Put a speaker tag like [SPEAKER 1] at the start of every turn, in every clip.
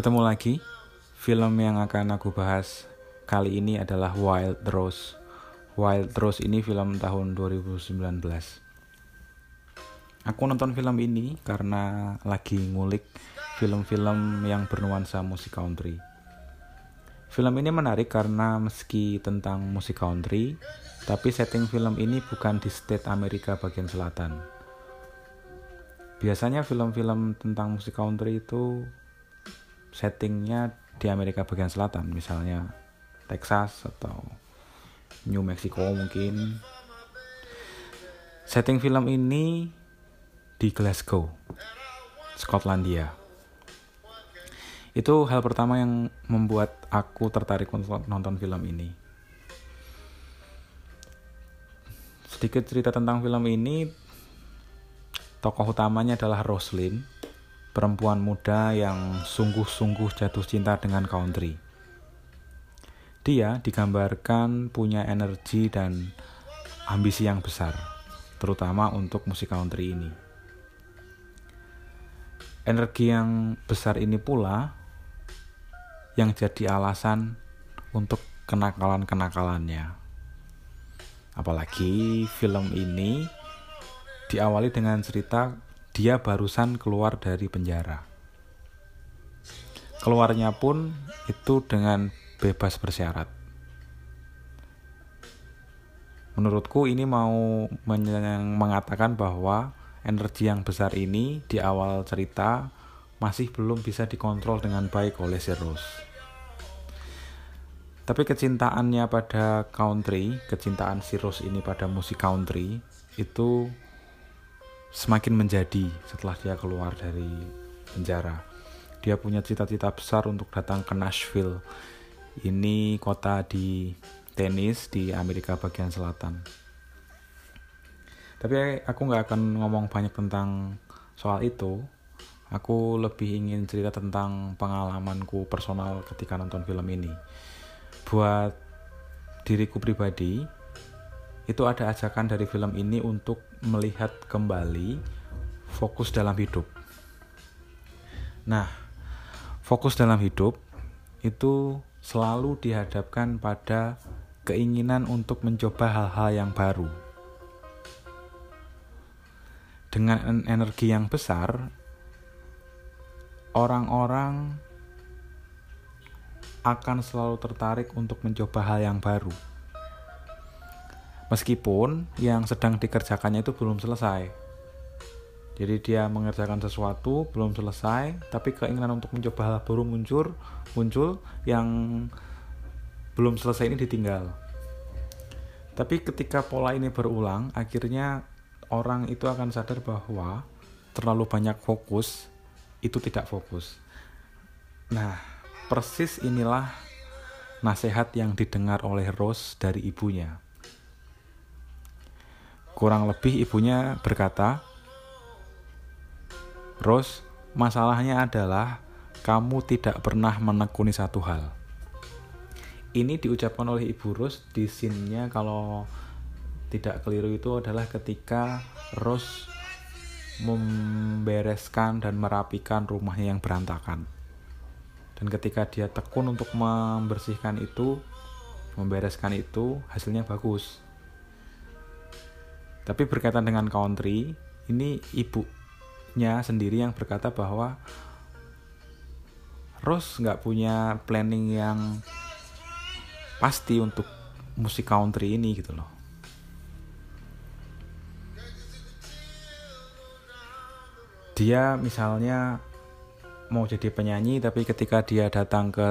[SPEAKER 1] Ketemu lagi. Film yang akan aku bahas kali ini adalah Wild Rose. Wild Rose ini film tahun 2019. Aku nonton film ini karena lagi ngulik film-film yang bernuansa musik country. Film ini menarik karena meski tentang musik country, tapi setting film ini bukan di state Amerika bagian selatan. Biasanya film-film tentang musik country itu settingnya di Amerika bagian selatan, misalnya Texas atau New Mexico mungkin. Setting film ini di Glasgow, Skotlandia. Itu hal pertama yang membuat aku tertarik untuk nonton film ini. Sedikit cerita tentang film ini, tokoh utamanya adalah Roslyn, perempuan muda yang sungguh-sungguh jatuh cinta dengan country. Dia digambarkan punya energi dan ambisi yang besar, terutama untuk musik country ini. Energi yang besar ini pula yang jadi alasan untuk kenakalan-kenakalannya. Apalagi film ini diawali dengan cerita dia barusan keluar dari penjara. Keluarnya pun itu dengan bebas bersyarat. Menurutku ini mau mengatakan bahwa energi yang besar ini di awal cerita masih belum bisa dikontrol dengan baik oleh si Rose. Tapi kecintaannya pada country, kecintaan si Rose ini pada musik country itu semakin menjadi setelah dia keluar dari penjara. Dia punya cita-cita besar untuk datang ke Nashville. Ini kota di tenis di Amerika bagian selatan. Tapi aku nggak akan ngomong banyak tentang soal itu Aku lebih ingin cerita tentang pengalamanku personal ketika nonton film ini. Buat diriku pribadi, itu ada ajakan dari film ini untuk melihat kembali fokus dalam hidup. Nah, fokus dalam hidup itu selalu dihadapkan pada keinginan untuk mencoba hal-hal yang baru. Dengan energi yang besar, orang-orang akan selalu tertarik untuk mencoba hal yang baru. Meskipun yang sedang dikerjakannya itu belum selesai. Jadi dia mengerjakan sesuatu belum selesai, tapi keinginan untuk mencoba hal baru muncul, muncul yang belum selesai ini ditinggal. Tapi ketika pola ini berulang, akhirnya orang itu akan sadar bahwa terlalu banyak fokus itu tidak fokus. Nah, persis inilah nasihat yang didengar oleh Rose dari ibunya. Kurang lebih ibunya berkata, Rose, masalahnya adalah kamu tidak pernah menekuni satu hal. Ini diucapkan oleh Ibu Rose di scene-nya kalau tidak keliru itu adalah ketika Rose membereskan dan merapikan rumahnya yang berantakan. Dan ketika dia tekun untuk membersihkan itu, membereskan itu, hasilnya bagus. Tapi berkaitan dengan country, ini ibunya sendiri yang berkata bahwa Rose nggak punya planning yang pasti untuk musik country ini gitu loh. dia misalnya mau jadi penyanyi tapi ketika dia datang ke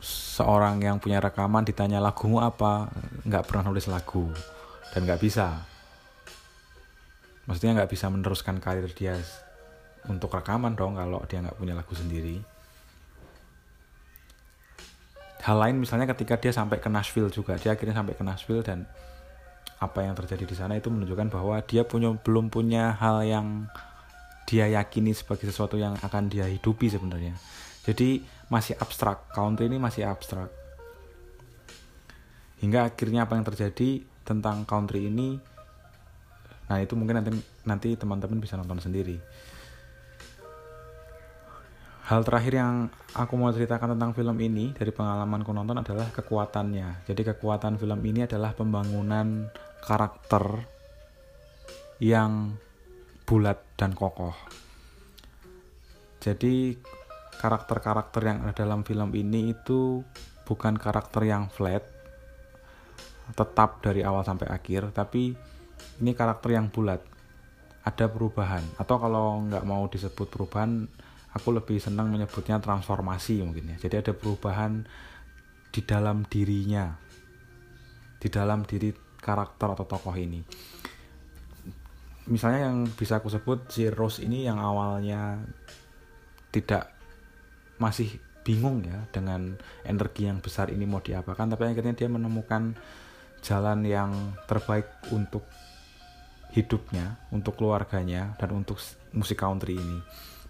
[SPEAKER 1] seorang yang punya rekaman ditanya lagumu apa nggak pernah nulis lagu dan nggak bisa maksudnya nggak bisa meneruskan karir dia untuk rekaman dong kalau dia nggak punya lagu sendiri. Hal lain misalnya ketika dia sampai ke Nashville juga dia akhirnya sampai ke Nashville dan apa yang terjadi di sana itu menunjukkan bahwa dia punya belum punya hal yang dia yakini sebagai sesuatu yang akan dia hidupi sebenarnya. Jadi masih abstrak country ini masih abstrak. Hingga akhirnya apa yang terjadi tentang country ini nah itu mungkin nanti nanti teman-teman bisa nonton sendiri hal terakhir yang aku mau ceritakan tentang film ini dari pengalamanku nonton adalah kekuatannya. Jadi kekuatan film ini adalah pembangunan karakter yang bulat dan kokoh. Jadi karakter-karakter yang ada dalam film ini itu bukan karakter yang flat, tetap dari awal sampai akhir, tapi ini karakter yang bulat. Ada perubahan, atau kalau nggak mau disebut perubahan, aku lebih senang menyebutnya transformasi mungkin ya. Jadi ada perubahan di dalam dirinya di dalam diri karakter atau tokoh ini. Misalnya yang bisa aku sebut si Rose ini yang awalnya tidak masih bingung ya dengan energi yang besar ini mau diapakan tapi akhirnya dia menemukan jalan yang terbaik untuk hidupnya, untuk keluarganya dan untuk musik country ini.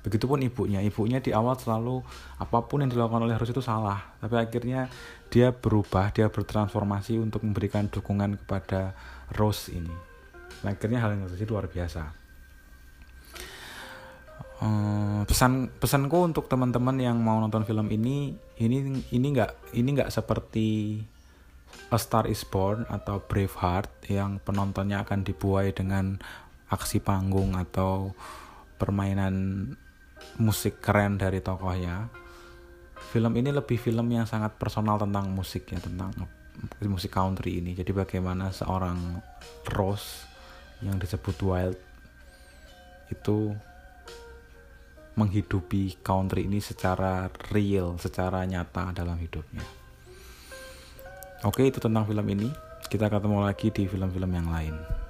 [SPEAKER 1] Begitupun ibunya, ibunya di awal selalu apa pun yang dilakukan oleh Rose itu salah, tapi akhirnya dia berubah, dia bertransformasi untuk memberikan dukungan kepada Rose ini. Nah, akhirnya hal yang terjadi luar biasa. Uh, pesan pesanku untuk teman-teman yang mau nonton film ini, ini ini nggak ini nggak seperti A Star Is Born atau Braveheart yang penontonnya akan dibuai dengan aksi panggung atau permainan musik keren dari tokohnya film ini lebih film yang sangat personal tentang musik ya tentang musik country ini jadi bagaimana seorang Rose yang disebut Wild itu menghidupi country ini secara real, secara nyata dalam hidupnya. Oke, itu tentang film ini. Kita ketemu lagi di film-film yang lain.